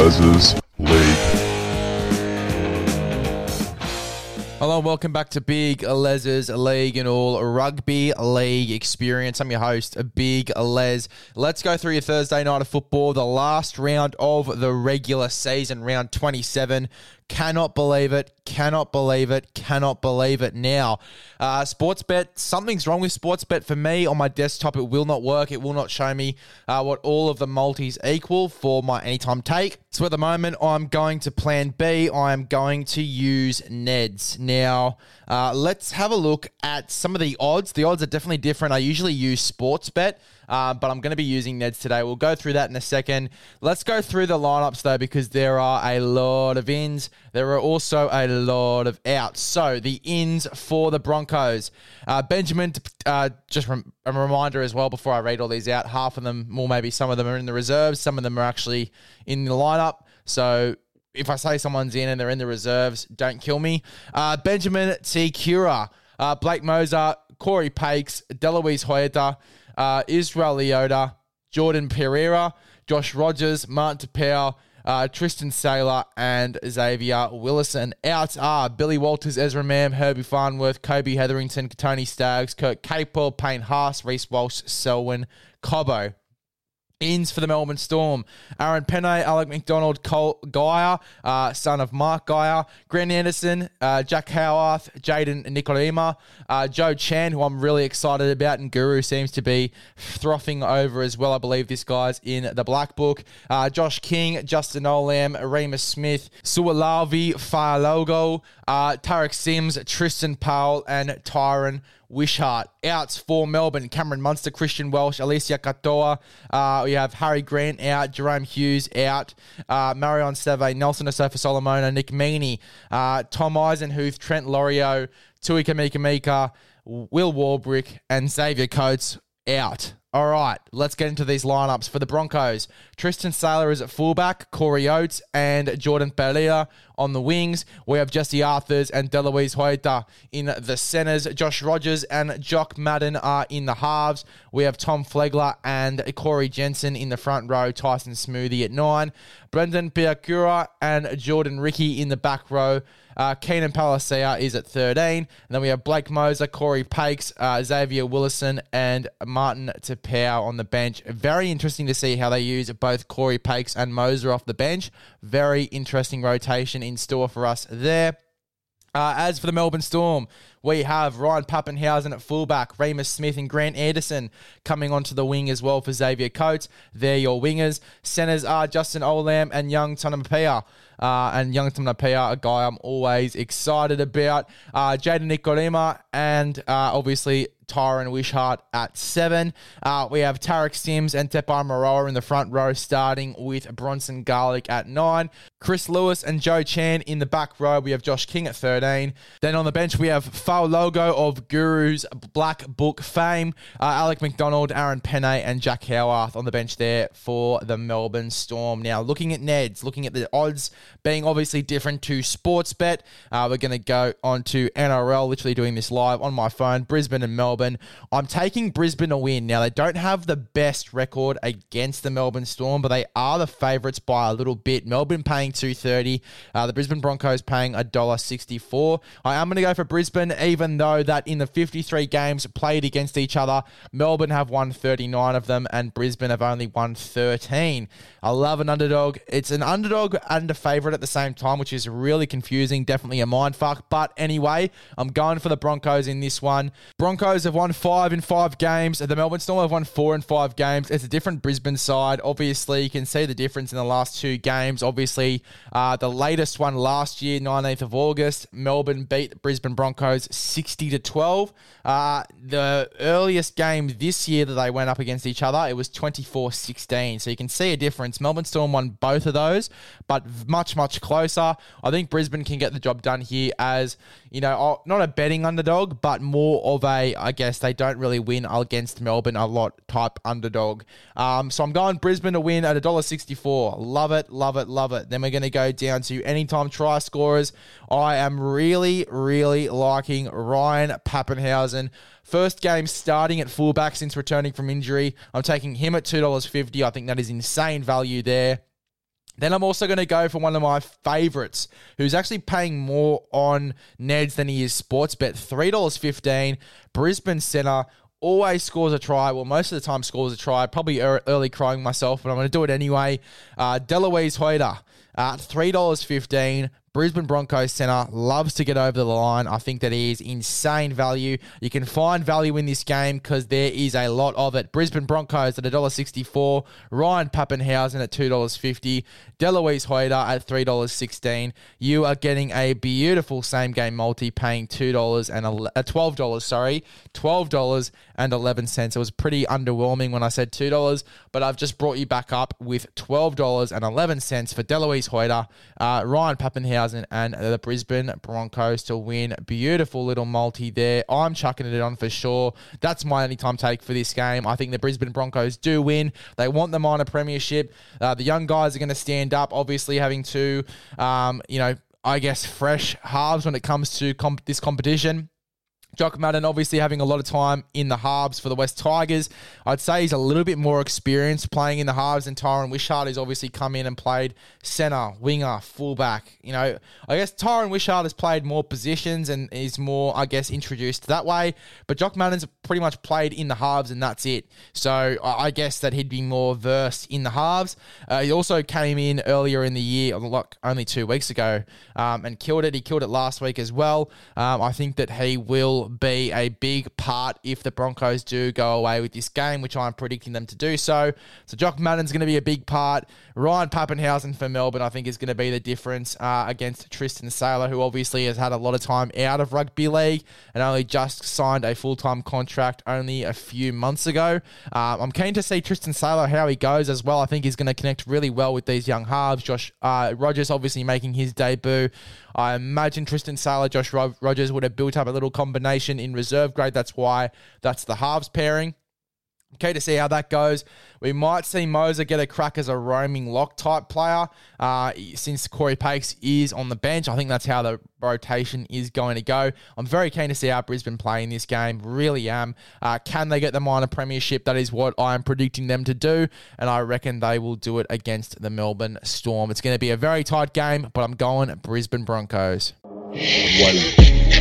Les's League. Hello and welcome back to Big Les's League and all rugby league experience. I'm your host, Big Les. Let's go through your Thursday night of football, the last round of the regular season, round 27. Cannot believe it. Cannot believe it. Cannot believe it. Now, uh, Sportsbet, something's wrong with Sportsbet for me on my desktop. It will not work. It will not show me uh, what all of the multis equal for my anytime take. So at the moment, I'm going to plan B. I am going to use Neds. Now, uh, let's have a look at some of the odds. The odds are definitely different. I usually use Sportsbet. Uh, but I'm going to be using Neds today. We'll go through that in a second. Let's go through the lineups though, because there are a lot of ins. There are also a lot of outs. So the ins for the Broncos, uh, Benjamin. Uh, just a reminder as well before I read all these out. Half of them, or maybe some of them, are in the reserves. Some of them are actually in the lineup. So if I say someone's in and they're in the reserves, don't kill me. Uh, Benjamin Te Kura, uh, Blake Mozer, Corey Pakes, Delouise Hoeter, uh, Israel Leota, Jordan Pereira, Josh Rogers, Martin Taupau, uh, Tristan Sailor, and Xavier Willison. Out are Billy Walters, Ezra Mam, Herbie Farnworth, Kobe Hetherington, Tony Staggs, Kurt Capel, Payne Haas, Reece Walsh, Selwyn Cobbo. Ins for the Melbourne Storm. Aaron Pene, Alec MacDonald, Cole Geyer, uh, son of Mark Geyer, Grant Anderson, uh, Jack Howarth, Jayden Nikorima, uh, Joe Chan, who I'm really excited about, and Guru seems to be frothing over as well. I believe this guy's in the Black Book. Uh, Josh King, Justin Olam, Reimis Smith, Sualauvi, Faalogo, uh, Tariq Sims, Tristan Powell, and Tyran Wishart. Outs for Melbourne, Cameron Munster, Christian Welch, Eliesa Katoa. Uh, we have Harry Grant out, Jerome Hughes out, uh, Marion Seve, Nelson Asofa Solomona, Nick Meaney, uh, Tom Eisenhuth, Trent Loiero, Tui Kamikamica, Will Warbrick, and Xavier Coates out. All right, let's get into these lineups for the Broncos. Tristan Sailor is at fullback, Corey Oates and Jordan Pereira on the wings. We have Jesse Arthars and Delouise Hoeter in the centres. Josh Rogers and Jock Madden are in the halves. We have Tom Flegler and Corey Jensen in the front row. Tyson Smoothy at nine. Brendan Piakura and Jordan Riki in the back row. Uh, Keenan Palasia is at 13. And then we have Blake Mozer, Corey Pakes, uh, Xavier Willison, and Martin Taupau on the bench. Very interesting to see how they use both Corey Pakes and Mozer off the bench. Very interesting rotation in store for us there. Uh, as for the Melbourne Storm, we have Ryan Papenhuyzen at fullback, Reimis Smith and Grant Anderson coming onto the wing as well for Xavier Coates. They're your wingers. Centers are Justin Olam and Young Tonumaipea. Uh, and Young Tonumaipea, a guy I'm always excited about. Uh, Jayden Nikorima and uh, obviously Tyran Wishart at seven. Uh, we have Tariq Sims and Tepai Moeroa in the front row, starting with Bronson Garlick at nine. Chris Lewis and Joe Chan in the back row. We have Josh King at 13. Then on the bench, we have Faalogo of Guru's Black Book fame, uh, Alec MacDonald, Aaron Pene, and Jack Howarth on the bench there for the Melbourne Storm. Now, looking at Neds, looking at the odds being obviously different to Sportsbet, uh, we're going to go on to NRL, literally doing this live on my phone, Brisbane and Melbourne. I'm taking Brisbane to win. Now, they don't have the best record against the Melbourne Storm, but they are the favourites by a little bit. Melbourne paying 230, uh, the Brisbane Broncos paying $1.64. I am going to go for Brisbane, even though that in the 53 games played against each other, Melbourne have won 39 of them and Brisbane have only won 13. I love an underdog. It's an underdog and a favourite at the same time, which is really confusing. Definitely a mindfuck. But anyway, I'm going for the Broncos in this one. Broncos have won five in five games. The Melbourne Storm have won four in five games. It's a different Brisbane side. Obviously, you can see the difference in the last two games. Obviously, uh, the latest one last year, 19th of August, Melbourne beat Brisbane Broncos 60 to 12. Uh, the earliest game this year that they went up against each other, it was 24 16. So you can see a difference. Melbourne Storm won both of those, but much much, closer. I think Brisbane can get the job done here as, you know, not a betting underdog, but more of a, I guess they don't really win against Melbourne a lot type underdog. Um, so I'm going Brisbane to win at $1.64. Love it, love it, love it. Then we're going to go down to anytime try scorers. I am really, really liking Ryan Papenhuyzen. First game starting at fullback since returning from injury. I'm taking him at $2.50. I think that is insane value there. Then I'm also going to go for one of my favorites, who's actually paying more on Neds than he is Sportsbet. $3.15, Brisbane Centre. Always scores a try. Well, most of the time scores a try. Probably early crying myself, but I'm going to do it anyway. Uh, Delouise Hoeter at $3.15. Brisbane Broncos centre loves to get over the line. I think that is insane value. You can find value in this game because there is a lot of it. Brisbane Broncos at $1.64, Ryan Papenhuyzen at $2.50, Delouise Hoeter at $3.16. You are getting a beautiful same game multi paying $2 and uh, $12, sorry, $12 and 11 cents. It was pretty underwhelming when I said $2, but I've just brought you back up with $12 and 11 cents for Delouise Hoeter, uh, Ryan Papenhuyzen and the Brisbane Broncos to win. Beautiful little multi there. I'm chucking it on for sure. That's my only time take for this game. I think the Brisbane Broncos do win. They want the minor premiership. Uh, the young guys are going to stand up, obviously having two, um, you know, I guess fresh halves when it comes to comp- this competition. Jock Madden obviously having a lot of time in the halves for the West Tigers. I'd say he's a little bit more experienced playing in the halves than Tyran Wishart, who's obviously come in and played centre, winger, fullback. You know, I guess Tyran Wishart has played more positions and is more, I guess, introduced that way. But Jock Madden's pretty much played in the halves and that's it. So I guess that he'd be more versed in the halves. Uh, he also came in earlier in the year, like only two weeks ago, um, and killed it. He killed it last week as well. Um, I think that he will be a big part if the Broncos do go away with this game, which I'm predicting them to do so. So Jock Madden's going to be a big part. Ryan Papenhuyzen for Melbourne, I think, is going to be the difference uh, against Tristan Sailor, who obviously has had a lot of time out of rugby league and only just signed a full time contract only a few months ago. Uh, I'm keen to see Tristan Sailor how he goes as well. I think he's going to connect really well with these young halves. Josh uh, Rogers obviously making his debut. I imagine Tristan Sailor, Josh Rogers would have built up a little combination in reserve grade. That's why that's the halves pairing. Okay, to see how that goes. We might see Mozer get a crack as a roaming lock type player uh, since Corey Pakes is on the bench. I think that's how the rotation is going to go. I'm very keen to see how Brisbane play in this game. Really am. Uh, can they get the minor premiership? That is what I am predicting them to do, and I reckon they will do it against the Melbourne Storm. It's going to be a very tight game, but I'm going Brisbane Broncos. One.